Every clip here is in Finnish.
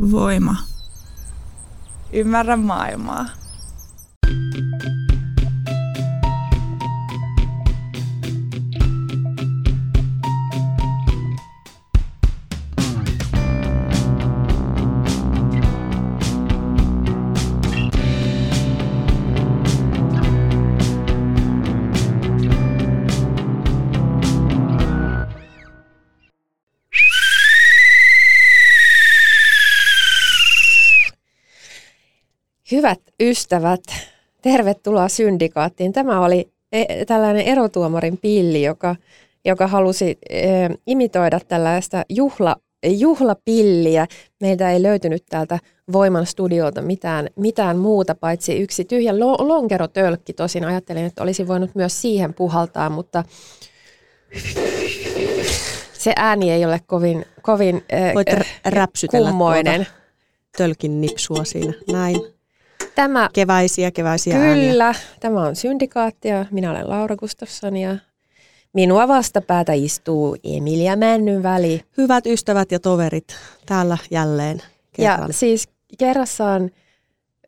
Voima. Ymmärrä maailmaa. Ystävät, tervetuloa Syndikaattiin. Tämä oli e, tällainen erotuomarin pilli, joka, joka halusi e, imitoida tällaista juhla, juhlapilliä. Meiltä ei löytynyt täältä Voiman studiolta mitään, mitään muuta, paitsi yksi tyhjä lo, lonkerotölkki. Tosin ajattelin, että olisi voinut myös siihen puhaltaa, mutta se ääni ei ole kovin, kovin Voit räpsytellä kummoinen. tölkin nipsua siinä. Näin. Tämä, Keväisiä, keväisiä kyllä, ääniä. tämä on Syndikaatti ja minä olen Laura Gustafsson ja minua vastapäätä istuu Emilia Männynväli. Hyvät ystävät ja toverit, täällä jälleen kerran. Ja siis kerrassaan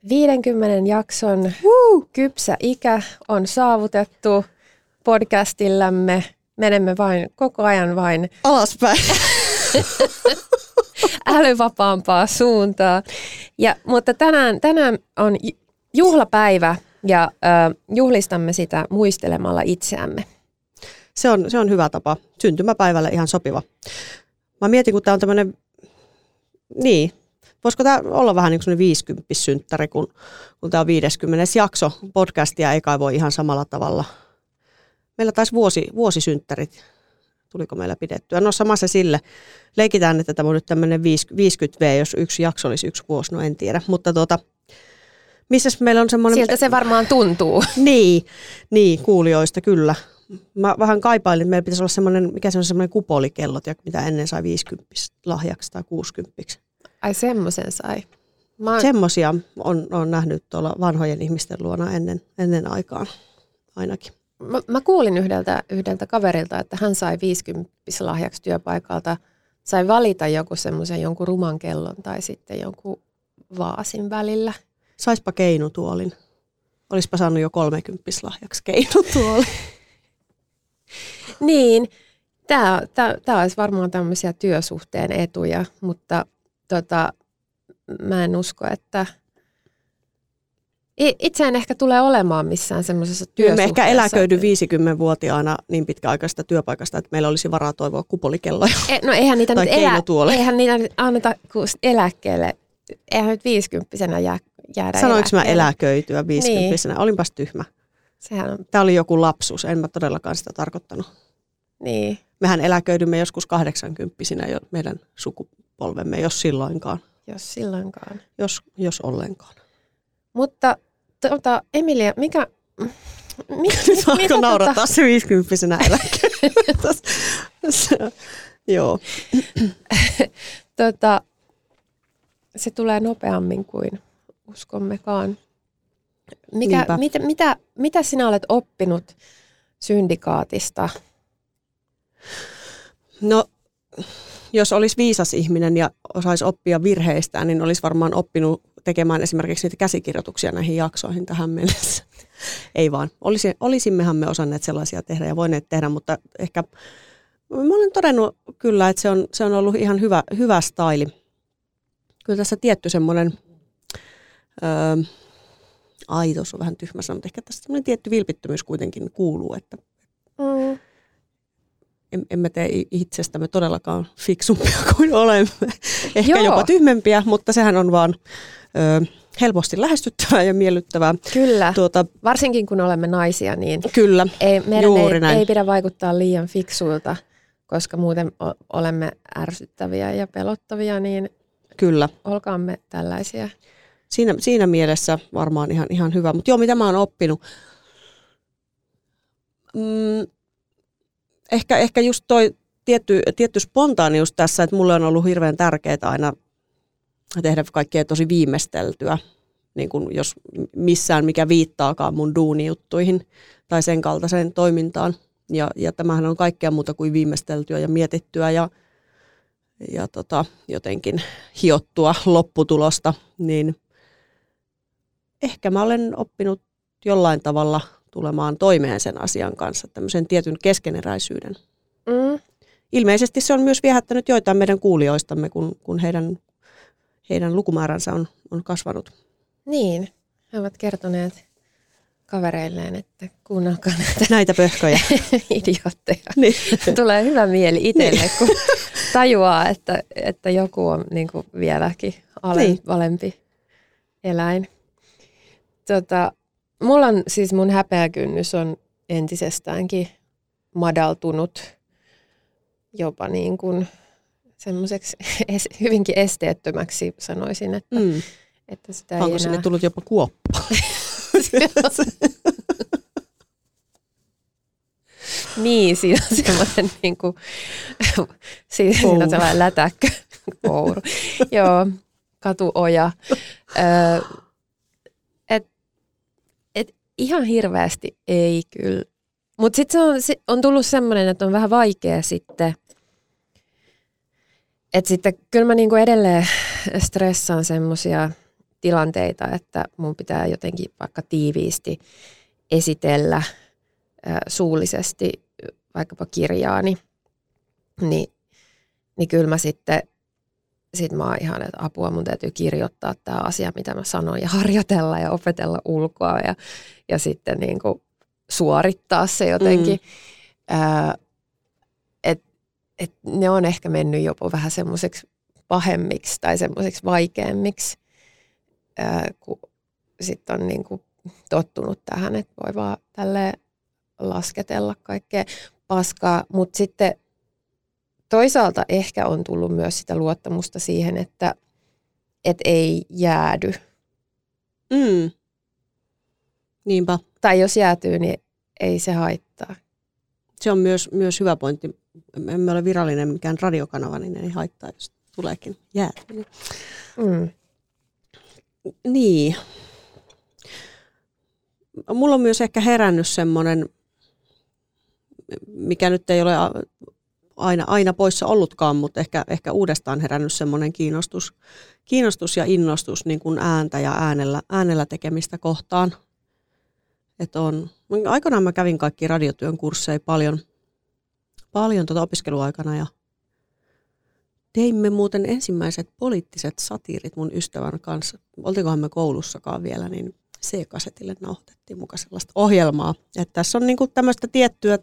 50 jakson Woo! kypsä ikä on saavutettu podcastillamme. Menemme vain koko ajan vain Alaspäin. älyvapaampaa suuntaa. Ja, mutta tänään, tänään on ju- juhlapäivä ja äh, juhlistamme sitä muistelemalla itseämme. Se on, se on hyvä tapa. Syntymäpäivälle ihan sopiva. Mä mietin, kun tämä on tämmöinen, niin, voisiko tämä olla vähän niin kuin 50 synttäri, kun, kun tämä on 50 jakso. Podcastia ei kai voi ihan samalla tavalla. Meillä taisi vuosi, vuosisynttärit, tuliko meillä pidettyä. No samassa sille. Leikitään, että tämä on nyt tämmöinen 50V, jos yksi jakso olisi yksi vuosi, no en tiedä. Mutta tuota, missä meillä on semmoinen... Siltä se varmaan tuntuu. Niin, niin, kuulijoista kyllä. Mä vähän kaipailin, että meillä pitäisi olla semmoinen, mikä se on semmoinen kupolikello, tiedätkö, mitä ennen sai 50 lahjaksi tai 60. Ai semmoisen sai. Mä oon, Semmoisia on, on nähnyt tuolla vanhojen ihmisten luona ennen, ennen aikaan ainakin. Mä, mä kuulin yhdeltä, yhdeltä kaverilta, että hän sai 50 lahjaksi työpaikalta. Sai valita joku semmoisen jonkun ruman kellon tai sitten jonkun vaasin välillä. Saispa keinutuolin. Olispa saanut jo 30 lahjaksi keinutuolin. Niin, tämä, tämä, tämä olisi varmaan tämmöisiä työsuhteen etuja, mutta tota, mä en usko, että itse en ehkä tule olemaan missään semmoisessa työsuhteessa. me ehkä eläköidy 50-vuotiaana niin pitkäaikaista työpaikasta, että meillä olisi varaa toivoa kupolikelloja. E, no eihän niitä, Tai nyt elä, eihän niitä nyt anneta eläkkeelle. Eihän nyt viisikymppisenä jää, jäädä Sanoinko mä eläköityä 50 niin. Olinpas tyhmä. Sehän on, Tämä oli joku lapsus, en mä todellakaan sitä tarkoittanut. niin. Mehän eläköidymme joskus 80 jo meidän sukupolvemme, jos silloinkaan, Jos silloinkaan. jos, jos ollenkaan. Mutta tota, Emilia, mikä... Mi, Nyt alkoi mitä naurattaa se 50 eläköidyä. Joo. tota, se tulee nopeammin kuin uskommekaan. Mikä, Niinpä. mitä, mitä, mitä sinä olet oppinut syndikaatista? No, jos olisi viisas ihminen ja osaisi oppia virheistään, niin olisi varmaan oppinut tekemään esimerkiksi niitä käsikirjoituksia näihin jaksoihin tähän mennessä. Ei vaan. Olisi, olisimmehan me osanneet sellaisia tehdä ja voineet tehdä, mutta ehkä mä olen todennut kyllä, että se on, se on ollut ihan hyvä, hyvä staili. Kyllä tässä tietty semmoinen, öö, aitos on vähän tyhmä sana, mutta ehkä tässä semmoinen tietty vilpittömyys kuitenkin kuuluu, että Mm. em- emme tee itsestämme todellakaan fiksumpia kuin olemme. Ehkä Joo. jopa tyhmempiä, mutta sehän on vaan ö, helposti lähestyttävää ja miellyttävää. Kyllä, Tuota, varsinkin kun olemme naisia, niin kyllä, ei, meidän Juuri ei, näin. ei pidä vaikuttaa liian fiksuilta, koska muuten o- olemme ärsyttäviä ja pelottavia, niin kyllä. olkaamme tällaisia. Siinä, siinä mielessä varmaan ihan, ihan hyvä. Mutta joo, mitä mä oon oppinut? Mm, ehkä, ehkä just toi tietty, tietty spontaanius tässä, että mulle on ollut hirveän tärkeää aina tehdä kaikkea tosi viimeisteltyä. Niin kun jos missään mikä viittaakaan mun duunijuttuihin tai sen kaltaiseen toimintaan. Ja, ja tämähän on kaikkea muuta kuin viimeisteltyä ja mietittyä ja, ja tota, jotenkin hiottua lopputulosta, niin ehkä mä olen oppinut jollain tavalla tulemaan toimeen sen asian kanssa, tämmöisen tietyn keskeneräisyyden. Mm. Ilmeisesti se on myös viehättänyt joitain meidän kuulijoistamme, kun, kun heidän, heidän lukumääränsä on, on kasvanut. Niin, he ovat kertoneet kavereilleen, että kuunnelkaa näitä, näitä pöhköjä. idiootteja. Niin. Tulee hyvä mieli itselle, niin. kun tajuaa, että, että joku on niin kuin vieläkin ale, niin. alempi eläin. Tota, mulla on siis mun häpeäkynnys on entisestäänkin madaltunut jopa niin kuin semmoiseksi es, hyvinkin esteettömäksi sanoisin, että, mm. että sitä Onko ei sinne enää... tullut jopa kuoppa? niin, siinä on semmoinen niin kuin, siinä, siinä on sellainen lätäkkö kouru. Joo, katuoja. Et, et ihan hirveästi ei kyllä. Mutta sitten on, on tullut semmoinen, että on vähän vaikea sitten, että sitten kyllä mä niinku edelleen stressaan semmoisia tilanteita, että mun pitää jotenkin vaikka tiiviisti esitellä äh, suullisesti vaikkapa kirjaani, niin, niin kyllä mä sitten sit mä oon ihan, että apua mun täytyy kirjoittaa tämä asia, mitä mä sanon ja harjoitella ja opetella ulkoa ja, ja sitten niin kuin suorittaa se jotenkin. Mm. Äh, et, et ne on ehkä mennyt jopa vähän semmoiseksi pahemmiksi tai semmoiseksi vaikeammiksi kun sitten on niin kuin tottunut tähän, että voi vaan tälle lasketella kaikkea paskaa, mutta sitten toisaalta ehkä on tullut myös sitä luottamusta siihen, että et ei jäädy. Mm. Niinpä. Tai jos jäätyy, niin ei se haittaa. Se on myös, myös hyvä pointti. Emme ole virallinen mikään radiokanava, niin ei haittaa, jos tuleekin jäätyä. Mm. Niin. Mulla on myös ehkä herännyt semmoinen, mikä nyt ei ole aina, aina poissa ollutkaan, mutta ehkä, ehkä uudestaan herännyt semmoinen kiinnostus, kiinnostus ja innostus niin kuin ääntä ja äänellä, äänellä tekemistä kohtaan. Et on, aikanaan mä kävin kaikki radiotyön kursseja paljon, paljon tuota opiskeluaikana ja Teimme muuten ensimmäiset poliittiset satiirit mun ystävän kanssa. Oltikohan me koulussakaan vielä, niin C-kasetille nauhoitettiin mukaan sellaista ohjelmaa. Että tässä on niinku tämmöistä tiettyä,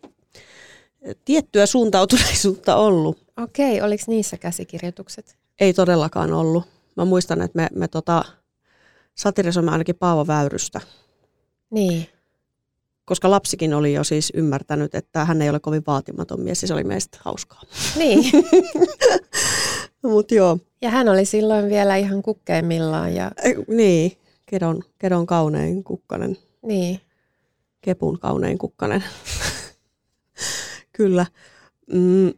tiettyä suuntautuneisuutta ollut. Okei, oliko niissä käsikirjoitukset? Ei todellakaan ollut. Mä muistan, että me, me tota, satirisoimme ainakin Paavo Väyrystä. Niin. Koska lapsikin oli jo siis ymmärtänyt, että hän ei ole kovin vaatimaton mies, siis oli meistä hauskaa. Niin. Mut joo. Ja hän oli silloin vielä ihan kukkeimmillaan. Ja... Niin, kedon, kedon kaunein kukkanen. Niin. Kepun kaunein kukkanen. Kyllä. Mm,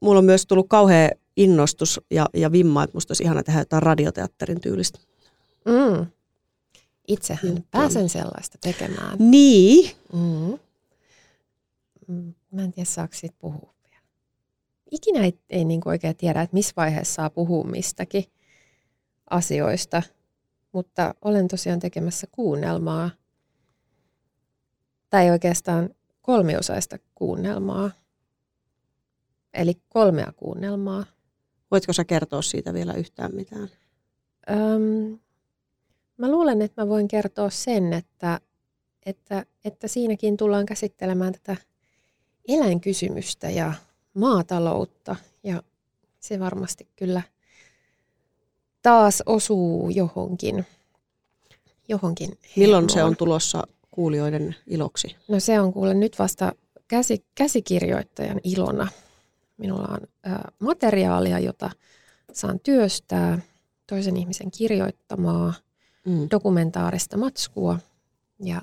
mulla on myös tullut kauhea innostus ja, ja vimma, että musta olisi ihana tehdä jotain radioteatterin tyylistä. Mm. Itsehän Nyt pääsen sellaista tekemään. Niin. Mm. mm. Mä en tiedä, saako siitä puhua ikinä ei, ei niin oikein tiedä, että missä vaiheessa saa puhua mistäkin asioista, mutta olen tosiaan tekemässä kuunnelmaa, tai oikeastaan kolmiosaista kuunnelmaa, eli kolmea kuunnelmaa. Voitko sä kertoa siitä vielä yhtään mitään? Öm, mä luulen, että mä voin kertoa sen, että, että, että siinäkin tullaan käsittelemään tätä eläinkysymystä ja maataloutta ja se varmasti kyllä taas osuu johonkin. johonkin Milloin se on tulossa kuulijoiden iloksi? No se on kuule nyt vasta käsi, käsikirjoittajan ilona. Minulla on ä, materiaalia, jota saan työstää, toisen ihmisen kirjoittamaa, mm. dokumentaarista matskua ja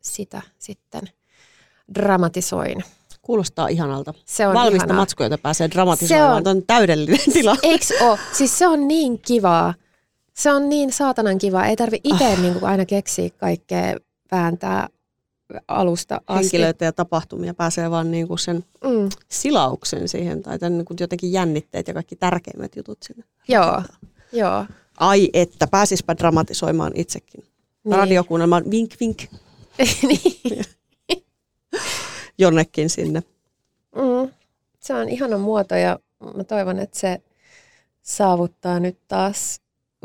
sitä sitten dramatisoin Kuulostaa ihanalta. Se on Valmista ihanaa. matskua, jota pääsee dramatisoimaan. Se on, on täydellinen tila. Eiks oo? Siis se on niin kivaa. Se on niin saatanan kivaa. Ei tarvi itse oh. niin aina keksiä kaikkea vääntää alusta asti. Henkilöitä ja tapahtumia pääsee vaan niin kuin sen Mm, silauksen siihen tai tämän niin kuin jotenkin jännitteet ja kaikki tärkeimmät jutut sinne. joo, joo. Ai että, pääsispä dramatisoimaan itsekin. Niin. Radiokuunnelmaan vink vink niin. jonnekin sinne. Mm, se on ihana muoto ja mä toivon, että se saavuttaa nyt taas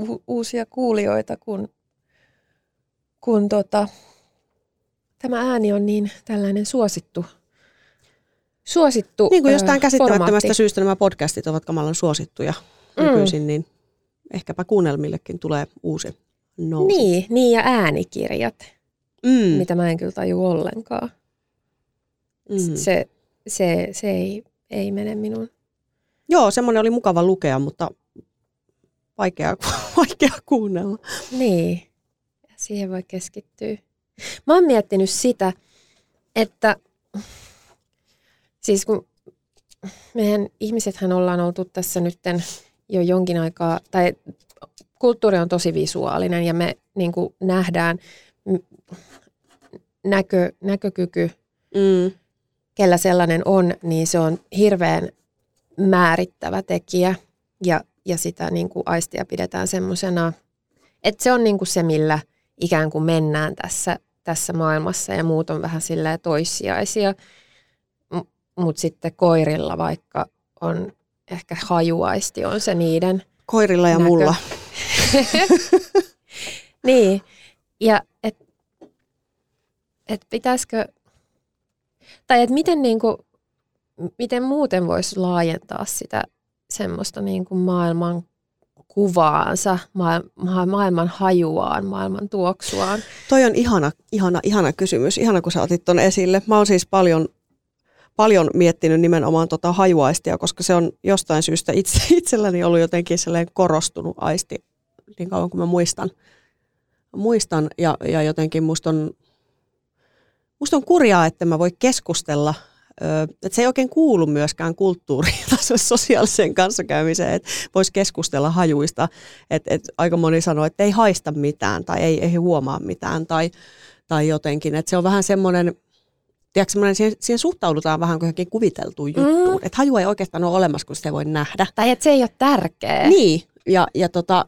u- uusia kuulijoita, kun, kun tota, tämä ääni on niin tällainen suosittu. suosittu Niin kuin jostain käsittämättömästä formaatti. syystä nämä podcastit ovat kamalan suosittuja Mm. nykyisin, niin ehkäpä kuunnelmillekin tulee uusi nousu. Niin, niin ja äänikirjat, Mm. mitä mä en kyllä taju ollenkaan. Mm. Se, se, se ei, ei mene minun. Joo, semmoinen oli mukava lukea, mutta vaikea, vaikea kuunnella. Niin, siihen voi keskittyä. Mä oon miettinyt sitä, että siis kun meidän ihmisethän ollaan oltu tässä nytten jo jonkin aikaa, tai kulttuuri on tosi visuaalinen ja me niin kuin nähdään näkö, näkökyky, Mm. kellä sellainen on, niin se on hirveän määrittävä tekijä ja, ja sitä niin kuin aistia pidetään semmoisena, että se on niin kuin se, millä ikään kuin mennään tässä, tässä maailmassa ja muut on vähän silleen toissijaisia, mutta sitten koirilla vaikka on ehkä hajuaisti on se niiden Koirilla ja Näkö. mulla. niin, ja et, et pitäisikö, tai että miten, niinku, miten muuten voisi laajentaa sitä semmoista niinku maailman kuvaansa, ma- maailman hajuaan, maailman tuoksuaan. Toi on ihana, ihana, ihana kysymys. Ihana, kun sä otit ton esille. Mä oon siis paljon, paljon miettinyt nimenomaan tota hajuaistia, koska se on jostain syystä itse, itselläni ollut jotenkin korostunut aisti niin kauan kuin mä muistan. Muistan ja, ja jotenkin musta on, musta on kurjaa, että mä voi keskustella että se ei oikein kuulu myöskään kulttuuriin tai sosiaaliseen kanssakäymiseen, että voisi keskustella hajuista. Että et aika moni sanoo, että ei haista mitään tai ei, ei huomaa mitään tai, tai jotenkin. Että se on vähän semmoinen, tiedätkö, siihen, siihen suhtaudutaan vähän kuin johonkin kuviteltuun juttuun. Mm. Että haju ei oikeastaan ole olemassa, kun ei voi nähdä. Tai että se ei ole tärkeä. Niin, ja, ja tota,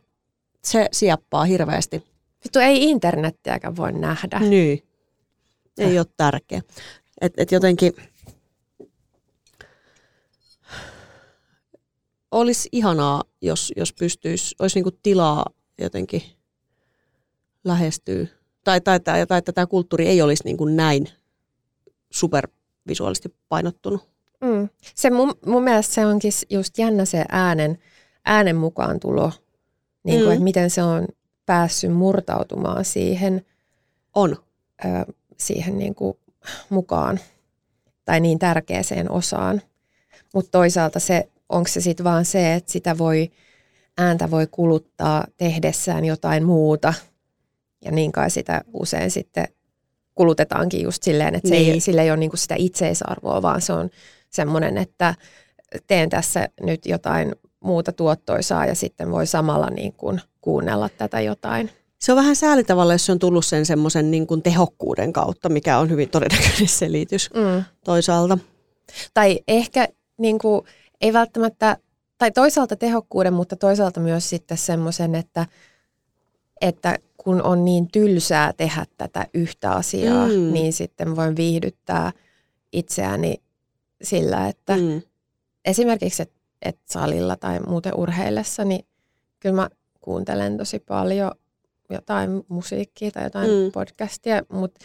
se sieppaa hirveästi. Vittu, ei internettiäkään voi nähdä. Niin. Ei ole tärkeä. Et, et jotenkin olisi ihanaa, jos, jos pystyisi, olisi niinku tilaa jotenkin lähestyä. Tai, tai, tai, tai että tämä kulttuuri ei olisi niinku näin supervisuaalisesti painottunut. Mm. Se mun, mun mielestä se onkin just jännä se äänen, äänen mukaan tulo, niin kuin, Mm. että miten se on päässyt murtautumaan siihen, On. ö, siihen niin kuin mukaan tai niin tärkeäseen osaan. Mutta toisaalta se, onko se sitten vaan se, että sitä voi, ääntä voi kuluttaa tehdessään jotain muuta ja niin kai sitä usein sitten kulutetaankin just silleen, että se ei, Niin. sillä ei ole niinku sitä itseisarvoa, vaan se on semmoinen, että teen tässä nyt jotain muuta tuottoisaa ja sitten voi samalla niin kuin kuunnella tätä jotain. Se on vähän sääli tavalla, jos se on tullut sen semmoisen niin kuin tehokkuuden kautta, mikä on hyvin todennäköinen selitys Mm. toisaalta. Tai ehkä niin kuin, ei välttämättä, tai toisaalta tehokkuuden, mutta toisaalta myös sitten semmoisen, että, että kun on niin tylsää tehdä tätä yhtä asiaa, Mm. niin sitten voin viihdyttää itseäni sillä, että mm. Esimerkiksi, että et salilla tai muuten urheillessa, niin kyllä mä kuuntelen tosi paljon jotain musiikkia tai jotain Mm. podcastia, mutta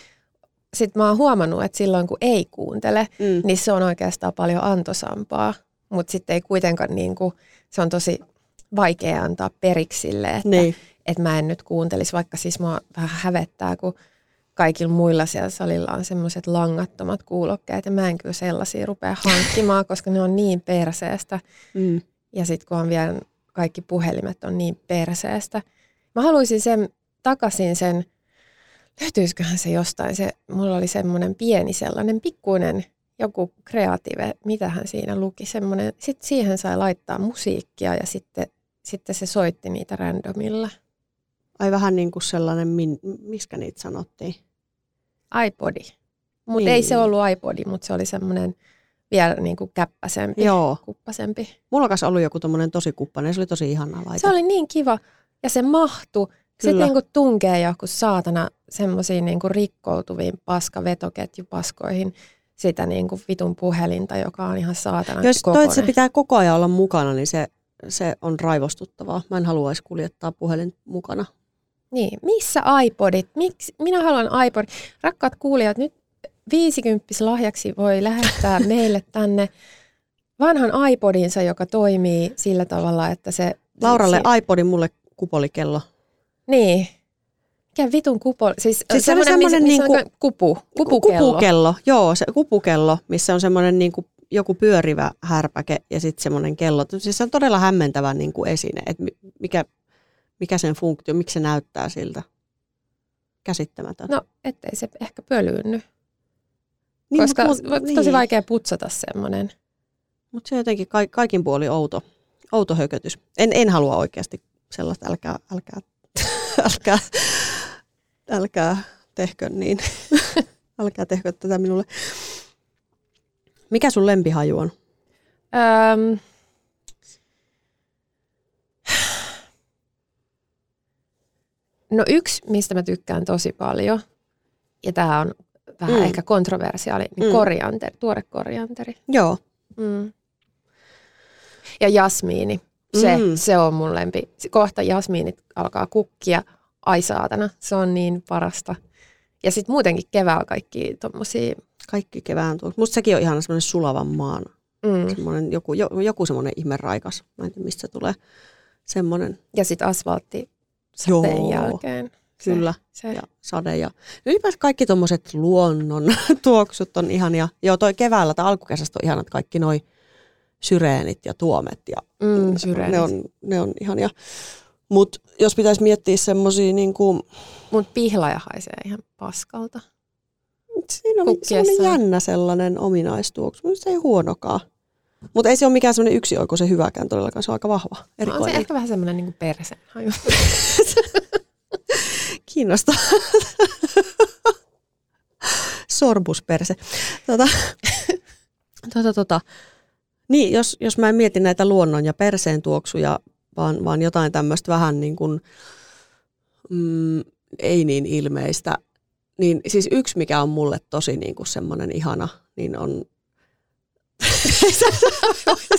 sitten mä oon huomannut, että silloin kun ei kuuntele, Mm. niin se on oikeastaan paljon antoisampaa, mutta sitten ei kuitenkaan niin kuin, se on tosi vaikea antaa periksi sille, että, Niin. Että mä en nyt kuuntelisi, vaikka siis mua vähän hävettää, kun kaikilla muilla siellä salilla on semmoiset langattomat kuulokkeet ja mä en kyllä sellaisia rupea hankkimaan, koska ne on niin perseestä Mm. ja sitten kun on vielä kaikki puhelimet on niin perseestä. Mä haluaisin sen takaisin sen, löytyisiköhän se jostain, se, mulla oli semmoinen pieni sellainen pikkuinen joku kreatiive, mitähän siinä luki, semmoinen, sitten siihen sai laittaa musiikkia ja sitten, sitten se soitti niitä randomilla. Ai vähän niin kuin sellainen, min, miskä niitä sanottiin? iPodi. Mutta Niin. ei se ollut iPodi, mutta se oli semmoinen vielä niin kuin käppäsempi, Joo. kuppasempi. Mulla on ollut joku tommonen tosi kuppainen, se oli tosi ihana laite. Se oli niin kiva ja se. Sitten Kyllä. niin kuin tunkee joku saatana semmoisiin niin kuin rikkoutuviin paskavetoketjupaskoihin sitä niin kuin vitun puhelinta, joka on ihan saatana Jos toi, kokoinen. että se pitää koko ajan olla mukana, niin se, se on raivostuttavaa. Mä en haluaisi kuljettaa puhelin mukana. Niin, missä iPodit? Miksi? Minä haluan iPod. Rakkaat kuulijat, nyt 50 lahjaksi voi lähettää meille tänne vanhan iPodinsa, joka toimii sillä tavalla, että se... Lauralle iPodin, mulle kupolikello. Niin. Mikä vitun kupo? Siis, Siis se oli semmoinen, missä, semmoinen missä on niinku- kupu, kupukello. Kupukello, joo, se kupukello, missä on semmoinen niin kuin joku pyörivä härpäke ja sitten semmoinen kello. Siis se on todella hämmentävä niin kuin esine, että mi- mikä, mikä sen funktio, miksi se näyttää siltä. Käsittämätön. No, ettei se ehkä pölyynny, niin, koska mut, mut, mut, tosi niin. vaikea putsata semmoinen. Mutta se on jotenkin ka- kaikin puoli outo, outo hökötys. En, en halua oikeasti sellaista, älkää, älkää, älkää, älkää tehkö niin. älkää tehkö tätä minulle. Mikä sun lempihaju on? Öm, no yksi, mistä mä tykkään tosi paljon, ja tämä on vähän Mm. ehkä kontroversiaali, niin Mm. korianteri, tuore korianteri. Joo. Mm. Ja jasmiini, se, Mm. se on mun lempi. Kohta jasmiinit alkaa kukkia, ai saatana, se on niin parasta. Ja sitten muutenkin keväällä kaikki tommosia, Kaikki kevään tuo. Musta sekin on ihan semmoinen sulavan maan. mm. Semmoinen joku, jo, joku semmoinen ihme raikas. Mä en tiedä, mistä se tulee. Semmoinen, ja sitten asfaltti Joo, sateen jälkeen. Se- kyllä. Se, ja sade ja ylipäätään kaikki tuommoiset luonnon tuoksut on ihania. Joo, toi keväällä tai alkukesästä on ihanat kaikki noi syreenit ja tuomet ja mm, syreenit. ne on, ne on ihania. Mutta jos pitäisi miettiä semmoisia, niin kuin, Mut pihlaja haisee ihan paskalta. siinä on Kukkiessa. semmoinen jännä sellainen ominaistuoksu, mutta se ei huonokaan. Mutta ei se ole mikään semmoinen yksioikoisen hyväkään todellakaan, se on aika vahva, No, on se ehkä vähän semmoinen niin perseen haju. Kiinnostaa. Sorbusperse. Tota, tota, tota. Niin, jos, jos mä en mieti näitä luonnon ja perseen tuoksuja, vaan, vaan jotain tämmöistä vähän niin kuin, mm, ei niin ilmeistä, niin siis yksi, mikä on mulle tosi niin kuin semmoinen ihana, niin on...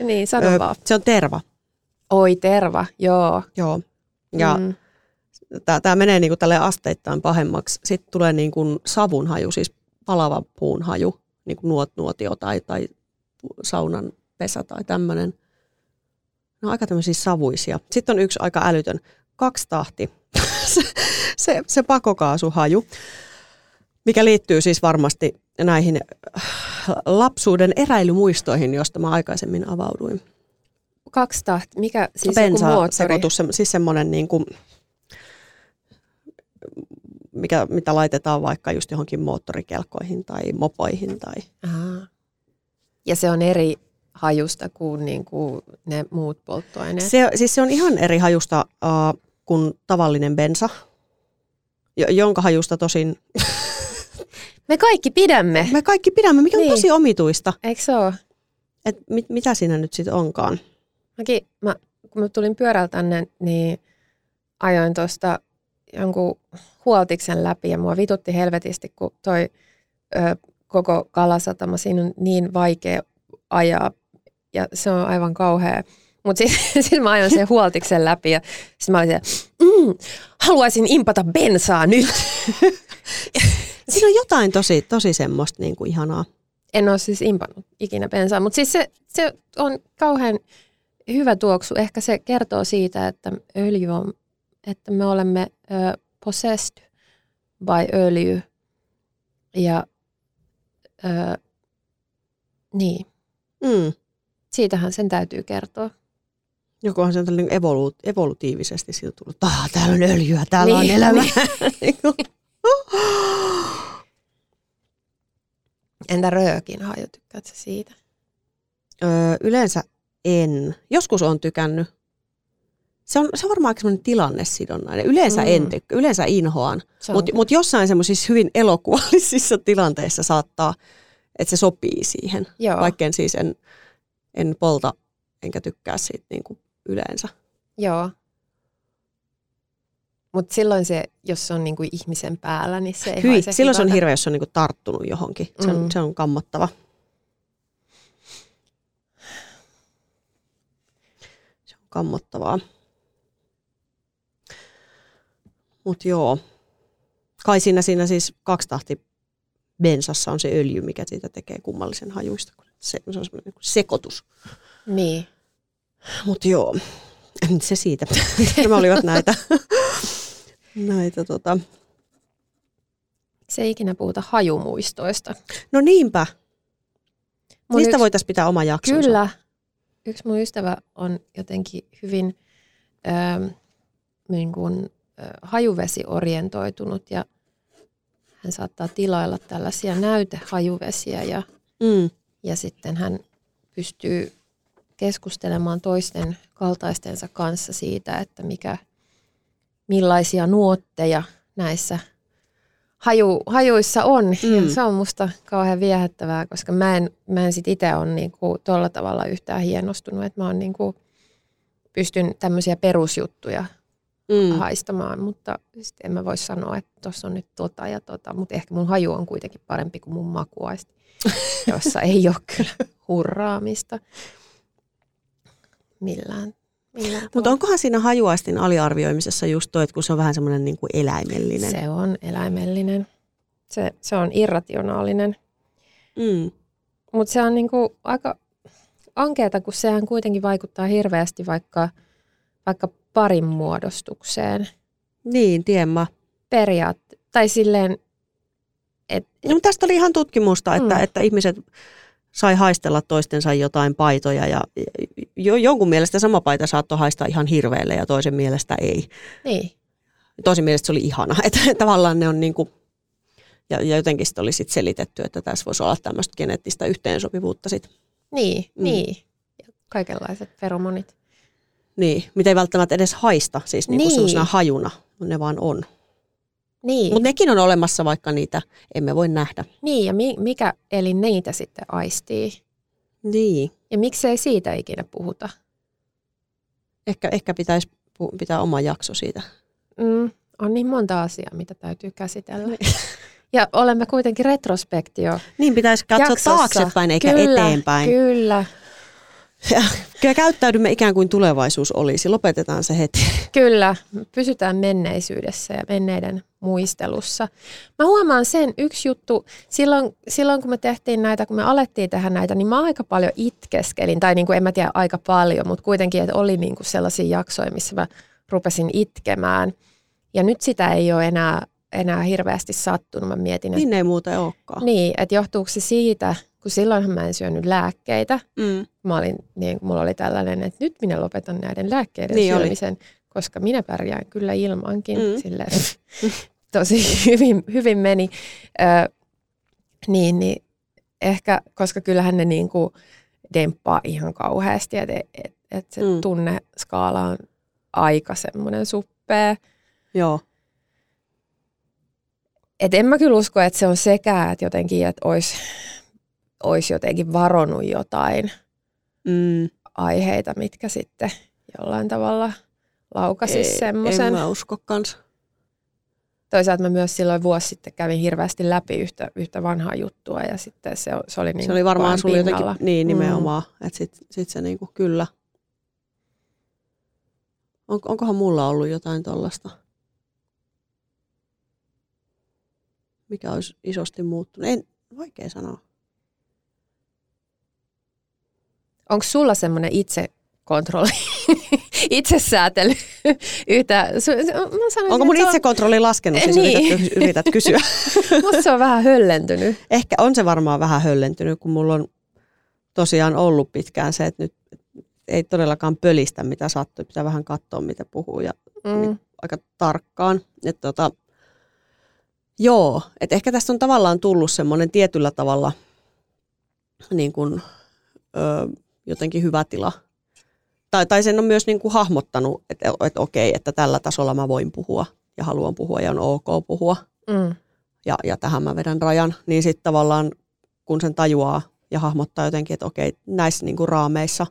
Niin, sano vaan. Se on terva. Oi terva, joo. Joo. Ja Mm. tämä menee niinku tälle asteittain pahemmaksi. Sitten tulee niinku savun haju, siis palava puun haju, niinku nuot, nuotio tai, tai saunan pesä tai tämmöinen. Ne on aika tämmöisiä savuisia. Sitten on yksi aika älytön. Kaksi tahti. se, se, se pakokaasuhaju, mikä liittyy siis varmasti näihin äh, lapsuuden eräilymuistoihin, joista mä aikaisemmin avauduin. Kaksi tahti, mikä siis joku bensa moottori? sekoitus, se, siis semmoinen niin kuin, mikä, mitä laitetaan vaikka just johonkin moottorikelkkoihin tai mopoihin. Tai. Aha. Ja se on eri hajusta kuin, niin kuin ne muut polttoaineet. Se, siis se on ihan eri hajusta uh, kuin tavallinen bensa, jo- jonka hajusta tosin Me kaikki pidämme, me kaikki pidämme, mikä on Niin. tosi omituista. eikö se ole? Et mit, mitä siinä nyt sitten onkaan? Mäkin, mä, kun mä tulin pyörällä tänne, niin ajoin tuosta jonkun huoltiksen läpi ja mua vitutti helvetisti, kun toi ö, koko kalasatama, siinä on niin vaikea ajaa ja se on aivan kauhea. Mutta sitten sit mä ajoin sen huoltiksen läpi ja sitten mä olin siellä, mm, haluaisin impata bensaa nyt. Siinä on jotain tosi, tosi semmoista niin kuin ihanaa. En ole siis impannut ikinä bensaa, mutta siis se, se on kauhean hyvä tuoksu. Ehkä se kertoo siitä, että öljy on, että me olemme ö, possessed by öljy. Ja ö, niin, Mm. siitähän sen täytyy kertoa. Jokohan se on tällainen evolu- evolutiivisesti siitä tullut, että täällä on öljyä, täällä Niin, on elämää. Niin Entä röökin haju, tykkäätkö siitä? öö, yleensä en. Joskus on tykännyt. se on, se on varmaan aika semmoinen tilannesidonnainen. Yleensä Mm. en tykkää, yleensä inhoan, mutta mut jossain semmoisissa hyvin elokuvallisissa tilanteissa saattaa, että se sopii siihen. Joo. Vaikka siis en, en polta enkä tykkää siitä niin kuin yleensä. Joo. Mutta silloin se, jos se on niinku ihmisen päällä, niin se ei Hyi, silloin se on hirveä, jos se on niin kuin tarttunut johonkin. Se on, Mm. se on kammottava. Se on kammottavaa. Mutta joo. Kai siinä, siinä siis kaksi tahti bensassa on se öljy, mikä siitä tekee kummallisen hajuista. Se, se on semmoinen niin kuin sekoitus. Niin. Mutta joo, se siitä. Nämä olivat näitä, näitä tota. Se ei ikinä puhuta hajumuistoista. No niinpä, Mun niistä yksi- voitaisiin pitää oma jaksonsa. Kyllä. Yksi mun ystävä on jotenkin hyvin ähm, niin kuin, äh, hajuvesiorientoitunut ja hän saattaa tilailla tällaisia näytehajuvesiä ja, Mm. ja sitten hän pystyy keskustelemaan toisten kaltaistensa kanssa siitä, että mikä, millaisia nuotteja näissä haju, hajuissa on. Mm. Ja se on musta kauhean viehättävää, koska mä en, mä en sit itse ole niinku tuolla tavalla yhtään hienostunut, että mä oon niinku, pystyn tämmöisiä perusjuttuja Mm. haistamaan, mutta sit en mä voi sanoa, että tuossa on nyt tota ja tota, mutta ehkä mun haju on kuitenkin parempi kuin mun makuaisti, jossa ei ole kyllä hurraamista millään. Mutta onkohan siinä hajuaistin aliarvioimisessa just toi, että kun se on vähän semmoinen niin kuin eläimellinen. Se on eläimellinen. Se, se on irrationaalinen. Mm. Mutta se on niinku aika ankeeta, kun sehän kuitenkin vaikuttaa hirveästi vaikka, vaikka parin muodostukseen. Niin, tiemmä. Periaatte, tai silleen, että No, mutta tästä oli ihan tutkimusta, että, mm. että ihmiset sai haistella toistensa jotain paitoja ja jo, jonkun mielestä sama paita saattoi haistaa ihan hirveelle ja toisen mielestä ei. niin, Toisen mielestä se oli ihana, että tavallaan ne on niin kuin, ja, ja jotenkin sitten oli sit selitetty, että tässä voisi olla tämmöistä geneettistä yhteensopivuutta sit. niin, mm. Niin. Ja kaikenlaiset feromonit. Niin, mitä ei välttämättä edes haista, siis niin. Niin. semmoisena hajuna, ne vaan on. Niin, Mutta nekin on olemassa, vaikka niitä emme voi nähdä. niin ja mi, mikä eli niitä sitten aistii? Niin, Ja miksei siitä ikinä puhuta? ehkä, ehkä pitäisi pu- pitää oma jakso siitä. Mm, on niin monta asiaa, mitä täytyy käsitellä. Ja olemme kuitenkin retrospektio Niin pitäisi katsoa jaksossa. taaksepäin eikä kyllä, eteenpäin. Kyllä, Ja, kyllä käyttäydymme ikään kuin tulevaisuus olisi. Lopetetaan se heti. kyllä. Pysytään menneisyydessä ja menneiden muistelussa. Mä huomaan sen yksi juttu, silloin, silloin kun me tehtiin näitä, kun me alettiin tehdä näitä, niin mä aika paljon itkeskelin, tai niin kuin en mä tiedä aika paljon, mutta kuitenkin, että oli niin kuin sellaisia jaksoja, missä mä rupesin itkemään. Ja nyt sitä ei ole enää, enää hirveästi sattunut. Mä mietin, että Niin ei muuten olekaan. Niin, että johtuuko se siitä, kun silloinhan mä en syönyt lääkkeitä. Mm. Mä olin, niin, mulla oli tällainen, että nyt minä lopetan näiden lääkkeiden Niin oli. Koska minä pärjään kyllä ilmankin. Mm. Silleen, tosi hyvin, hyvin meni. Ö, niin, niin ehkä, koska kyllähän ne niin kuin demppaa ihan kauheasti, että et, et se mm. tunneskaala on aika semmoinen suppea. Joo. Et en mä kyllä usko, että se on sekä, että jotenkin, että olisi ois jotenkin varonut jotain Mm. aiheita, mitkä sitten jollain tavalla laukasis Ei- semmoisen. En mä usko kans. Toisaalta mä myös silloin vuosi sitten kävin hirveästi läpi yhtä, yhtä vanhaa juttua ja sitten se, se oli niin se oli varmaan sulla jotenkin, niin Mm. nimenomaan, mm. että sit, sit se niinku kyllä. On, onkohan mulla ollut jotain tollasta? Mikä olisi isosti muuttunut? En, vaikea sanoa. Onko sulla semmoinen itsekontrolli, itsesäätely yhtä? Mä sanoisin, Onko mun on- itsekontrolli laskenut, siis Niin. yrität, yrität kysyä. Musta se on vähän höllentynyt. Ehkä on se varmaan vähän höllentynyt, kun mulla on tosiaan ollut pitkään se, että nyt ei todellakaan pölistä, mitä sattuu. Pitää vähän katsoa, mitä puhuu ja Mm. aika tarkkaan. Et tota, joo, että ehkä tästä on tavallaan tullut semmoinen tietyllä tavalla niin kuin, ö, jotenkin hyvä tila tai, tai sen on myös niin kuin hahmottanut, että, että okei, että tällä tasolla mä voin puhua ja haluan puhua ja on ok puhua. Mm. Ja, ja tähän mä vedän rajan. Niin sitten tavallaan, kun sen tajuaa ja hahmottaa jotenkin, että okei, näissä niin kuin raameissa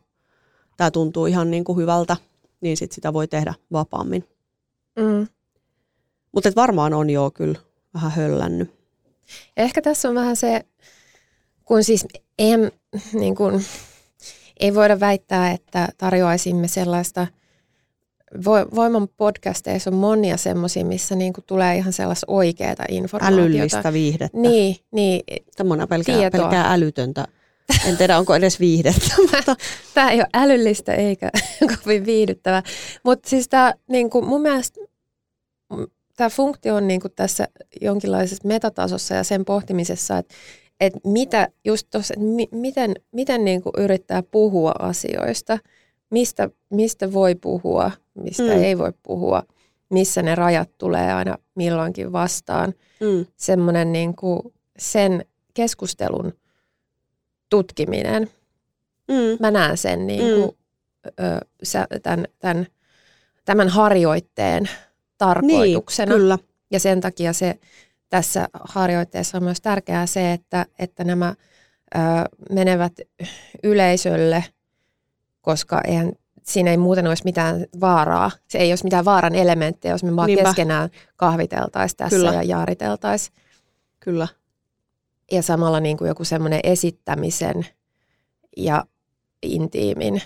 tämä tuntuu ihan niin kuin hyvältä, niin sitten sitä voi tehdä vapaammin. Mm. Mutta varmaan on jo kyllä vähän höllännyt. Ehkä tässä on vähän se, kun siis en, niin kun, ei voida väittää, että tarjoaisimme sellaista, Voiman podcasteissa on monia semmoisia, missä niin kuin tulee ihan sellaista oikeaa informaatiota. Älyllistä viihdettä. Niin, niin. Tämä on pelkää, pelkää älytöntä. En tiedä, onko edes viihdettä. Mutta... Tämä ei ole älyllistä eikä kovin viihdyttävä. Mutta siis tämä, niin kuin mun mielestä tämä funktio on niin kuin tässä jonkinlaisessa metatasossa ja sen pohtimisessa, että, että mitä just tossa, että mi, miten, miten niin kuin yrittää puhua asioista, mistä, mistä voi puhua, mistä mm. ei voi puhua, missä ne rajat tulee aina milloinkin vastaan. Mm. Semmoinen niin kuin sen keskustelun tutkiminen. Mm. Mä näen sen niin kuin, mm. ö, tämän, tämän, tämän harjoitteen tarkoituksena. Niin, kyllä. Ja sen takia se tässä harjoitteessa on myös tärkeää se, että, että nämä ö, menevät yleisölle, koska eihän, siinä ei muuten olisi mitään vaaraa. Se ei olisi mitään vaaran elementtejä, jos me vaan Niinpä. keskenään kahviteltaisiin tässä Kyllä. ja jaariteltaisiin. Kyllä. Ja samalla niin kuin joku semmoinen esittämisen ja intiimin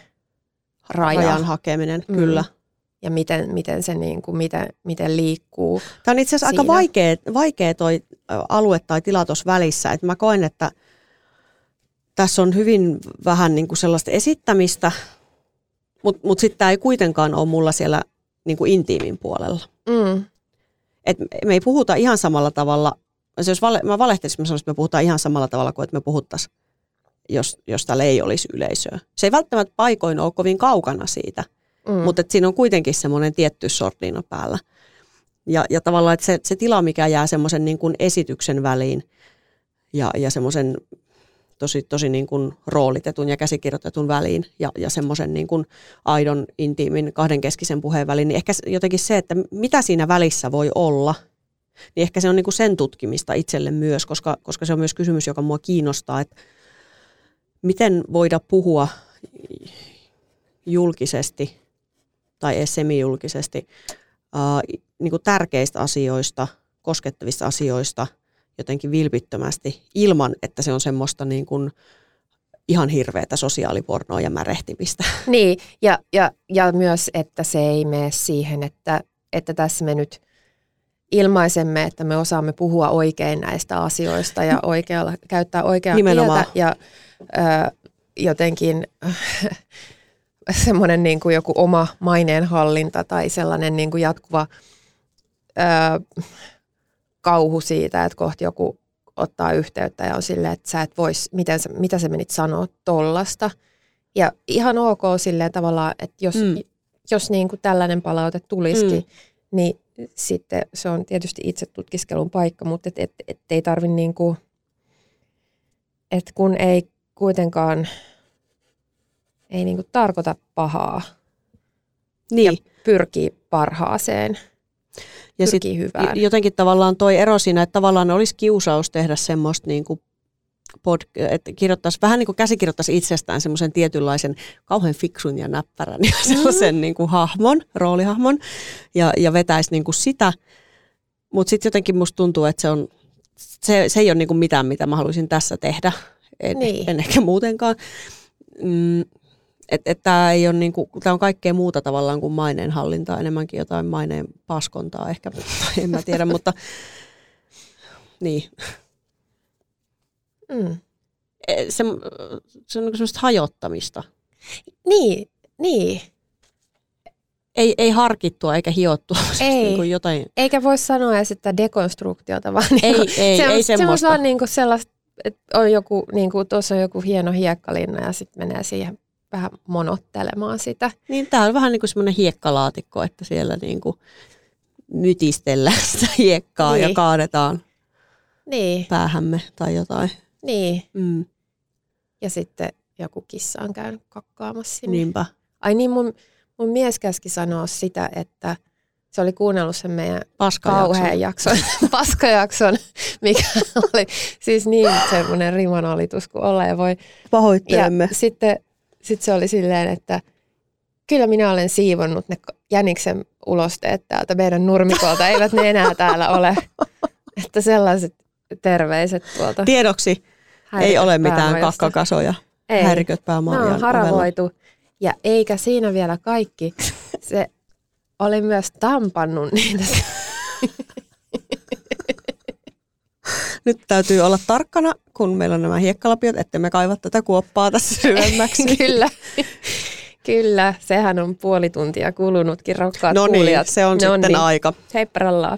raja. rajan hakeminen, mm. kyllä ja miten, miten se niin kuin, miten, miten liikkuu. Tämä on itse asiassa siinä. aika vaikea, vaikea toi alue tai tila tuossa välissä. että mä koen, että tässä on hyvin vähän niin kuin sellaista esittämistä, mutta mut sitten tämä ei kuitenkaan ole mulla siellä niin kuin intiimin puolella. Mm. Et me ei puhuta ihan samalla tavalla, jos vale, mä valehtelisin, mä sanoisin, että me puhutaan ihan samalla tavalla kuin että me puhuttaisiin, jos, jos täällä ei olisi yleisöä. Se ei välttämättä paikoin ole kovin kaukana siitä – Mm. Mutta siinä on kuitenkin semmoinen tietty sortliina päällä. Ja, ja tavallaan että se, se tila, mikä jää semmoisen niin kuin esityksen väliin ja, ja semmoisen tosi, tosi niin kuin roolitetun ja käsikirjoitetun väliin ja, ja semmoisen niin kuin aidon, intiimin, kahdenkeskisen puheen väliin, niin ehkä jotenkin se, että mitä siinä välissä voi olla, niin ehkä se on niin kuin sen tutkimista itselle myös, koska, koska se on myös kysymys, joka mua kiinnostaa, että miten voida puhua julkisesti tai edes semijulkisesti äh, niin kuin tärkeistä asioista, koskettavista asioista jotenkin vilpittömästi ilman, että se on semmoista niin kuin ihan hirveätä sosiaalipornoa ja märehtimistä. Niin, ja, ja, ja myös, että se ei mene siihen, että, että tässä me nyt ilmaisemme, että me osaamme puhua oikein näistä asioista ja oikealla, käyttää oikeaa Nimenomaan. kieltä ja ö, jotenkin semmoinen niin kuin joku oma maineenhallinta tai sellainen niin kuin jatkuva öö, kauhu siitä, että kohti joku ottaa yhteyttä ja on silleen, että sä et vois, miten sä, mitä sä menit sanoa tollasta. Ja ihan ok silleen tavallaan, että jos, mm. jos niin kuin tällainen palaute tulisikin, mm. niin sitten se on tietysti itse tutkiskelun paikka, mutta et, et, et ei tarvi niin kuin, että kun ei kuitenkaan ei niinku tarkoita pahaa niin. ja pyrkii parhaaseen. Ja sitten jotenkin tavallaan toi ero siinä, että tavallaan olisi kiusaus tehdä semmoista niin kuin pod, että kirjoittaisi, vähän niin kuin käsikirjoittaisi itsestään semmoisen tietynlaisen kauhean fiksun ja näppärän ja mm-hmm. sellaisen mm. niin kuin hahmon, roolihahmon ja, ja vetäisi niin kuin sitä. Mutta sitten jotenkin musta tuntuu, että se, on, se, se ei ole niin kuin mitään, mitä mä haluaisin tässä tehdä. En, niin. en ehkä muutenkaan. Mm, että et tämä ei ole niinku, tämä on kaikkea muuta tavallaan kuin maineenhallintaa, enemmänkin jotain maineen paskontaa ehkä, en mä tiedä, mutta niin. Mm. E, se, se on niinku semmoista hajottamista. Niin, niin. Ei, ei harkittua eikä hiottua. Ei. Niin kuin jotain. Eikä voi sanoa edes, että dekonstruktiota, vaan ei, niin ei, se on, ei semmoista. Se on niin kuin sellaista, että on joku, niin kuin, tuossa on joku hieno hiekkalinna ja sitten menee siihen vähän monottelemaan sitä. Niin, tämä on vähän niin kuin semmoinen hiekkalaatikko, että siellä niin kuin mytistellään sitä hiekkaa niin. ja kaadetaan niin. päähämme tai jotain. Niin. Mm. Ja sitten joku kissa on käynyt kakkaamassa sinne. Niinpä. Ai niin, mun, mun mies käski sanoa sitä, että se oli kuunnellut sen meidän Paskajakson. kauhean jakson, paskajakson, mikä oli siis niin semmoinen rimanalitus kuin olla ja voi. Pahoittelemme. Ja sitten sit se oli silleen, että kyllä minä olen siivonnut ne jäniksen ulosteet täältä meidän nurmikolta, eivät ne enää täällä ole. Että sellaiset terveiset tuolta. Tiedoksi ei ole mitään kakkakasoja, Ei. häiriköt Ne päämajan on ovella. haravoitu. Ja eikä siinä vielä kaikki. Se oli myös tampannut niitä. Nyt täytyy olla tarkkana, kun meillä on nämä hiekkalapiot, että me kaiva tätä kuoppaa tässä syvemmäksi. Kyllä. Kyllä, sehän on puoli tuntia kulunutkin, rakkaat no niin, kuulijat. se on No sitten niin. aika. Heipparallaa.